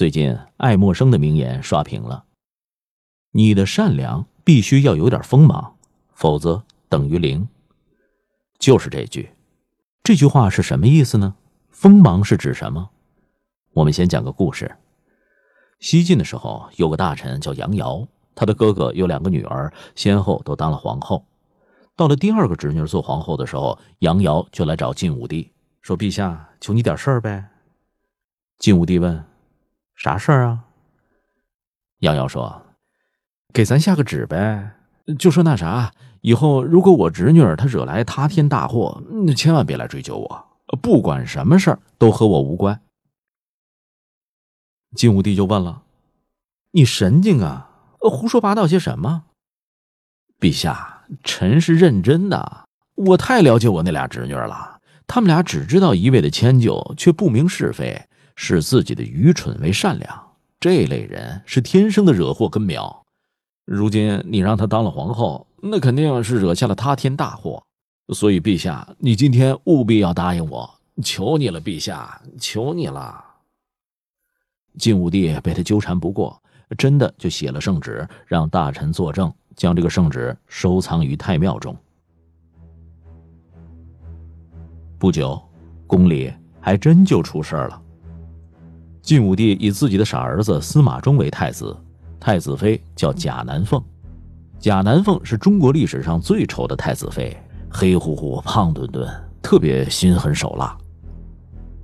最近爱默生的名言刷屏了：“你的善良必须要有点锋芒，否则等于零。”就是这句。这句话是什么意思呢？锋芒是指什么？我们先讲个故事。西晋的时候，有个大臣叫杨瑶，他的哥哥有两个女儿，先后都当了皇后。到了第二个侄女做皇后的时候，杨瑶就来找晋武帝说：“陛下，求你点事儿呗。”晋武帝问：“啥事儿啊？”杨瑶说：“给咱下个旨呗，就说那啥，以后如果我侄女儿她惹来塌天大祸，那千万别来追究我，不管什么事儿都和我无关。”晋武帝就问了：“你神经啊？胡说八道些什么？”陛下。臣是认真的，我太了解我那俩侄女了。他们俩只知道一味的迁就，却不明是非，视自己的愚蠢为善良。这类人是天生的惹祸根苗。如今你让他当了皇后，那肯定是惹下了塌天大祸。所以，陛下，你今天务必要答应我，求你了，陛下，求你了。晋武帝被他纠缠不过，真的就写了圣旨，让大臣作证。将这个圣旨收藏于太庙中。不久，宫里还真就出事了。晋武帝以自己的傻儿子司马衷为太子，太子妃叫贾南凤。贾南凤是中国历史上最丑的太子妃，黑乎乎、胖墩墩，特别心狠手辣。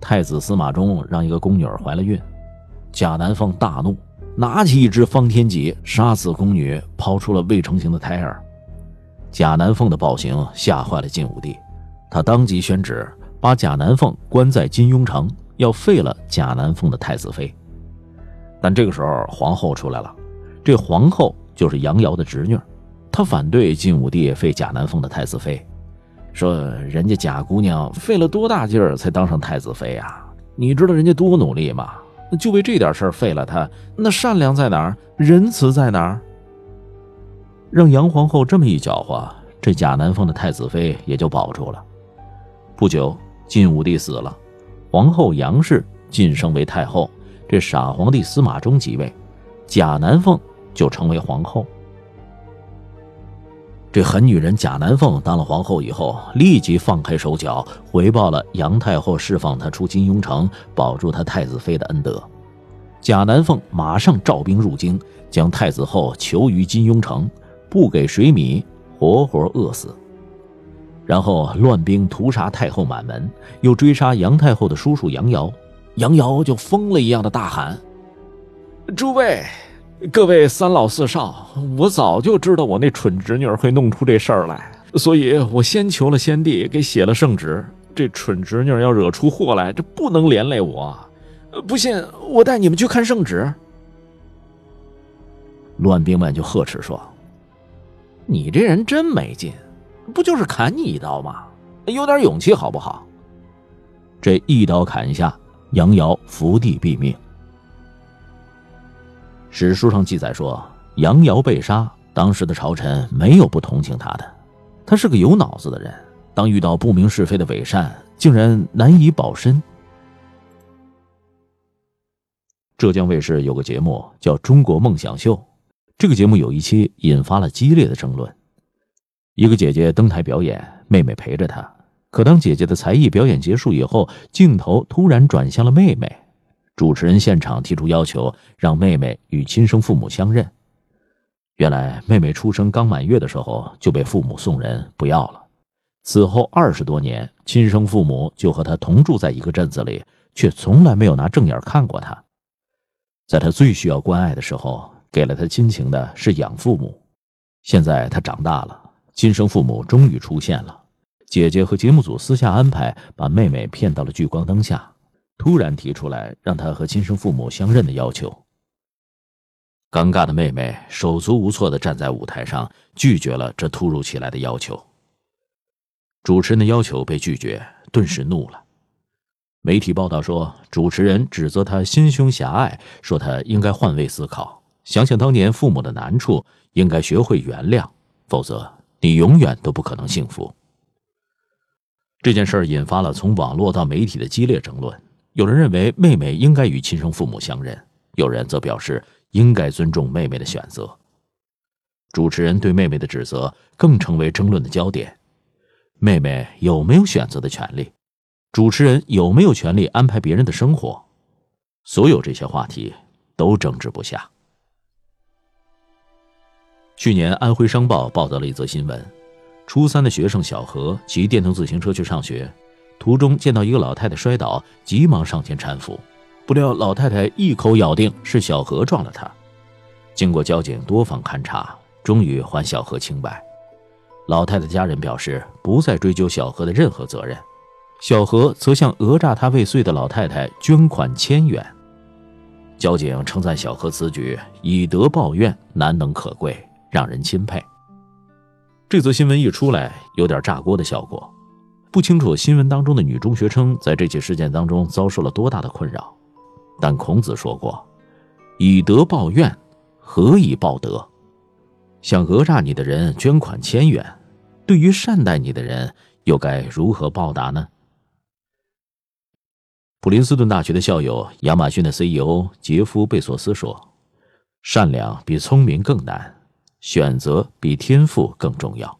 太子司马衷让一个宫女怀了孕，贾南凤大怒。拿起一支方天戟，杀死宫女，抛出了未成型的胎儿。贾南凤的暴行吓坏了晋武帝，他当即宣旨把贾南凤关在金庸城，要废了贾南风的太子妃。但这个时候，皇后出来了，这皇后就是杨瑶的侄女，她反对晋武帝废贾南风的太子妃，说人家贾姑娘费了多大劲儿才当上太子妃啊？你知道人家多努力吗？就为这点事儿废了她，那善良在哪儿？仁慈在哪儿？让杨皇后这么一搅和，这贾南风的太子妃也就保住了。不久，晋武帝死了，皇后杨氏晋升为太后，这傻皇帝司马衷即位，贾南凤就成为皇后。这狠女人贾南凤当了皇后以后，立即放开手脚，回报了杨太后释放她出金庸城，保住她太子妃的恩德。贾南凤马上召兵入京，将太子后囚于金庸城，不给水米，活活饿死。然后乱兵屠杀太后满门，又追杀杨太后的叔叔杨瑶。杨瑶就疯了一样的大喊：“诸位！”各位三老四少，我早就知道我那蠢侄女会弄出这事儿来，所以我先求了先帝，给写了圣旨。这蠢侄女要惹出祸来，这不能连累我。不信，我带你们去看圣旨。乱兵们就呵斥说：“你这人真没劲，不就是砍你一刀吗？有点勇气好不好？”这一刀砍下，杨瑶伏地毙命。史书上记载说，杨瑶被杀，当时的朝臣没有不同情他的。他是个有脑子的人，当遇到不明是非的伪善，竟然难以保身。浙江卫视有个节目叫《中国梦想秀》，这个节目有一期引发了激烈的争论。一个姐姐登台表演，妹妹陪着她。可当姐姐的才艺表演结束以后，镜头突然转向了妹妹。主持人现场提出要求，让妹妹与亲生父母相认。原来妹妹出生刚满月的时候就被父母送人不要了，此后二十多年，亲生父母就和她同住在一个镇子里，却从来没有拿正眼看过她。在她最需要关爱的时候，给了她亲情的是养父母。现在她长大了，亲生父母终于出现了，姐姐和节目组私下安排，把妹妹骗到了聚光灯下。突然提出来让她和亲生父母相认的要求，尴尬的妹妹手足无措的站在舞台上，拒绝了这突如其来的要求。主持人的要求被拒绝，顿时怒了。媒体报道说，主持人指责他心胸狭隘，说他应该换位思考，想想当年父母的难处，应该学会原谅，否则你永远都不可能幸福。这件事引发了从网络到媒体的激烈争论。有人认为妹妹应该与亲生父母相认，有人则表示应该尊重妹妹的选择。主持人对妹妹的指责更成为争论的焦点：妹妹有没有选择的权利？主持人有没有权利安排别人的生活？所有这些话题都争执不下。去年，安徽商报报道了一则新闻：初三的学生小何骑电动自行车去上学，途中见到一个老太太摔倒，急忙上前搀扶，不料老太太一口咬定是小何撞了她。经过交警多方勘查。终于还小何清白，老太太家人表示不再追究小何的任何责任，小何则向讹诈他未遂的老太太捐款千元。交警称赞小何此举以德报怨，难能可贵，让人钦佩。这则新闻一出来，有点炸锅的效果。不清楚新闻当中的女中学生在这起事件当中遭受了多大的困扰，但孔子说过：“以德报怨，何以报德？”想讹诈你的人捐款千元，对于善待你的人又该如何报答呢？普林斯顿大学的校友、亚马逊的 CEO 杰夫·贝索斯说：“善良比聪明更难，选择比天赋更重要。”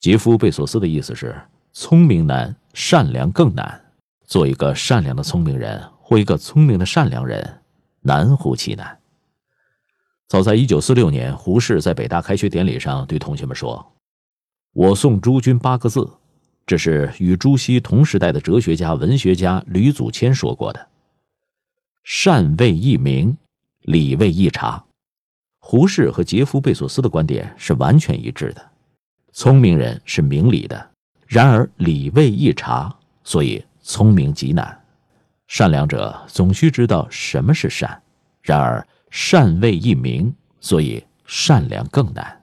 杰夫·贝索斯的意思是：聪明难，善良更难。做一个善良的聪明人或一个聪明的善良人，难乎其难。早在一九四六年，胡适在北大开学典礼上对同学们说：“我送诸君八个字，这是与朱熹同时代的哲学家、文学家吕祖谦说过的。善为一明，理为一察。”胡适和杰夫·贝索斯的观点是完全一致的。聪明人是明理的，然而理未一察，所以聪明极难。善良者总需知道什么是善，然而。善未一明，所以善良更难。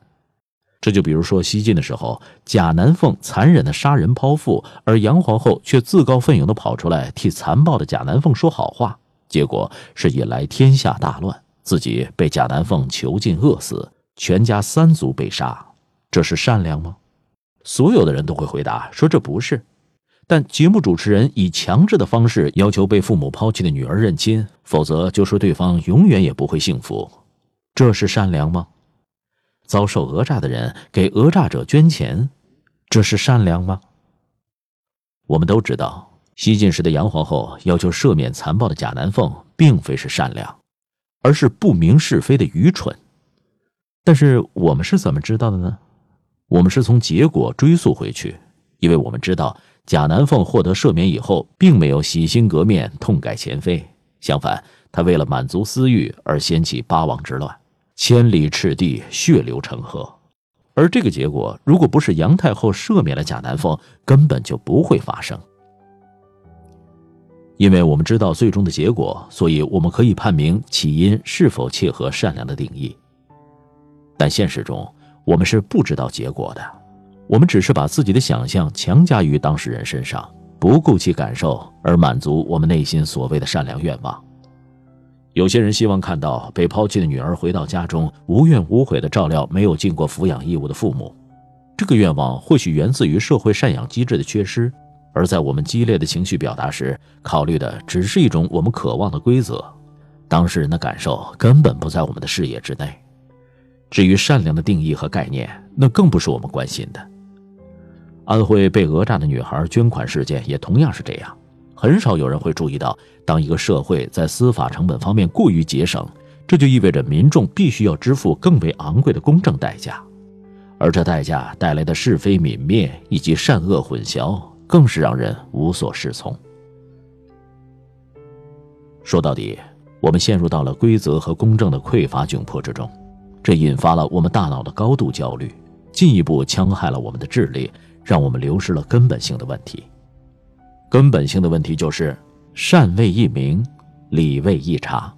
这就比如说西晋的时候，贾南凤残忍的杀人剖腹，而杨皇后却自告奋勇的跑出来替残暴的贾南凤说好话，结果是引来天下大乱，自己被贾南凤囚禁饿死，全家三族被杀。这是善良吗？所有的人都会回答说这不是。但节目主持人以强制的方式要求被父母抛弃的女儿认亲，否则就说对方永远也不会幸福，这是善良吗？遭受讹诈的人给讹诈者捐钱，这是善良吗？我们都知道，西晋时的杨皇后要求赦免残暴的贾南凤，并非是善良，而是不明是非的愚蠢。但是我们是怎么知道的呢？我们是从结果追溯回去，因为我们知道。贾南凤获得赦免以后，并没有洗心革面、痛改前非，相反，他为了满足私欲而掀起八王之乱，千里赤地，血流成河。而这个结果，如果不是杨太后赦免了贾南凤，根本就不会发生。因为我们知道最终的结果，所以我们可以判明起因是否切合善良的定义。但现实中，我们是不知道结果的。我们只是把自己的想象强加于当事人身上，不顾其感受而满足我们内心所谓的善良愿望。有些人希望看到被抛弃的女儿回到家中，无怨无悔地照料没有尽过抚养义务的父母。这个愿望或许源自于社会赡养机制的缺失，而在我们激烈的情绪表达时，考虑的只是一种我们渴望的规则。当事人的感受根本不在我们的视野之内。至于善良的定义和概念，那更不是我们关心的。安徽被讹诈的女孩捐款事件也同样是这样，很少有人会注意到，当一个社会在司法成本方面过于节省，这就意味着民众必须要支付更为昂贵的公正代价，而这代价带来的是非泯灭以及善恶混淆，更是让人无所适从。说到底，我们陷入到了规则和公正的匮乏窘迫之中，这引发了我们大脑的高度焦虑，进一步戕害了我们的智力。让我们流失了根本性的问题。根本性的问题就是善为一明，理为一察。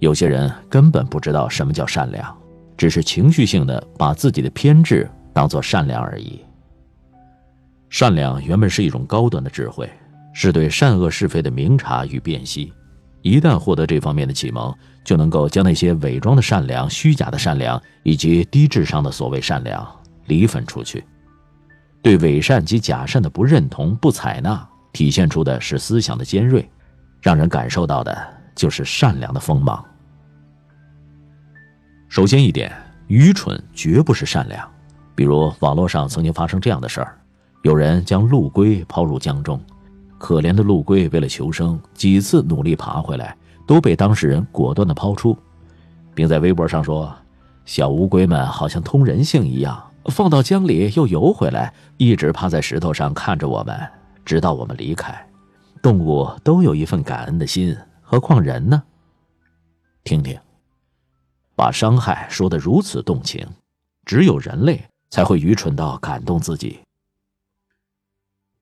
有些人根本不知道什么叫善良，只是情绪性的把自己的偏执当做善良而已。善良原本是一种高端的智慧，是对善恶是非的明察与辨析。一旦获得这方面的启蒙，就能够将那些伪装的善良、虚假的善良以及低智商的所谓善良。离分出去，对伪善及假善的不认同、不采纳，体现出的是思想的尖锐；让人感受到的就是善良的锋芒。首先一点，愚蠢绝不是善良。比如网络上曾经发生这样的事儿：有人将陆龟抛入江中，可怜的陆龟为了求生，几次努力爬回来，都被当事人果断的抛出，并在微博上说：“小乌龟们好像通人性一样，放到江里又游回来，一直趴在石头上看着我们，直到我们离开。动物都有一份感恩的心，何况人呢？”听听。把伤害说得如此动情，只有人类才会愚蠢到感动自己。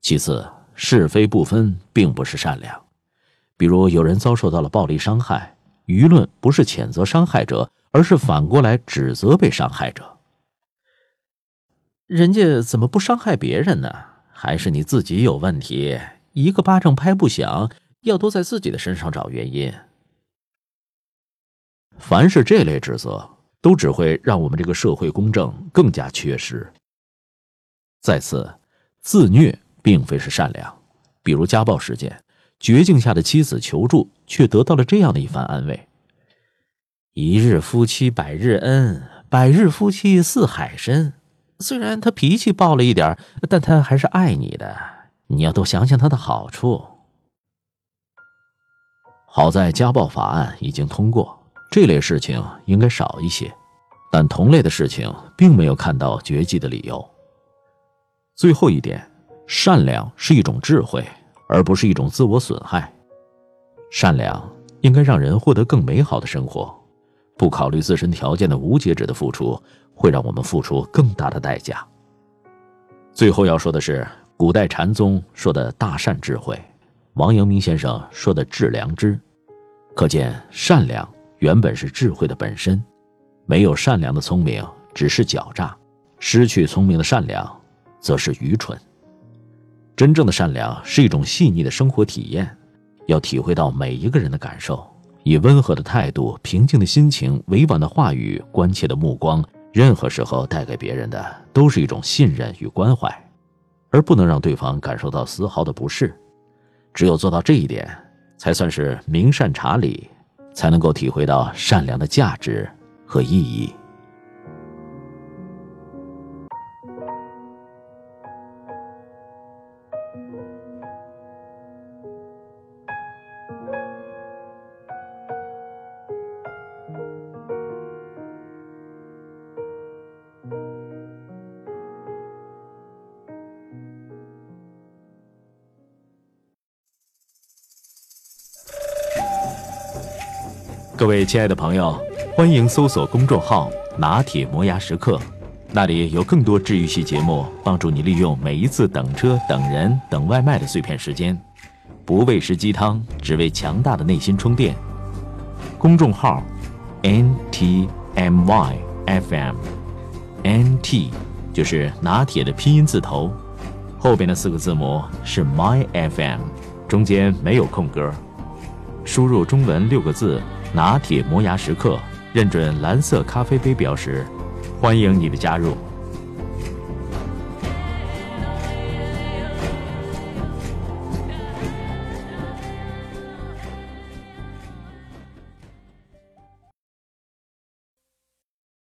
其次，是非不分并不是善良。比如有人遭受到了暴力伤害，舆论不是谴责伤害者，而是反过来指责被伤害者。人家怎么不伤害别人呢？还是你自己有问题？一个巴掌拍不响，要都在自己的身上找原因。凡是这类指责，都只会让我们这个社会公正更加缺失。再次，自虐并非是善良。比如家暴事件，绝境下的妻子求助，却得到了这样的一番安慰：“一日夫妻百日恩，百日夫妻似海深。虽然他脾气暴了一点，但他还是爱你的。你要多想想他的好处。”好在家暴法案已经通过。这类事情应该少一些，但同类的事情并没有看到绝迹的理由。最后一点，善良是一种智慧，而不是一种自我损害。善良应该让人获得更美好的生活，不考虑自身条件的无节制的付出，会让我们付出更大的代价。最后要说的是，古代禅宗说的大善智慧，王阳明先生说的致良知，可见善良。原本是智慧的本身，没有善良的聪明只是狡诈，失去聪明的善良，则是愚蠢。真正的善良是一种细腻的生活体验，要体会到每一个人的感受，以温和的态度、平静的心情、委婉的话语、关切的目光，任何时候带给别人的都是一种信任与关怀，而不能让对方感受到丝毫的不适。只有做到这一点，才算是明善察理。才能够体会到善良的价值和意义。各位亲爱的朋友，欢迎搜索公众号“拿铁磨牙时刻”，那里有更多治愈系节目，帮助你利用每一次等车、等人、等外卖的碎片时间，不喂食鸡汤，只为强大的内心充电。公众号 “n t m y f m”，“n t” 就是拿铁的拼音字头，后边的四个字母是 “my f m”，中间没有空格。输入中文六个字。拿铁磨牙时刻，认准蓝色咖啡杯标识，欢迎你的加入。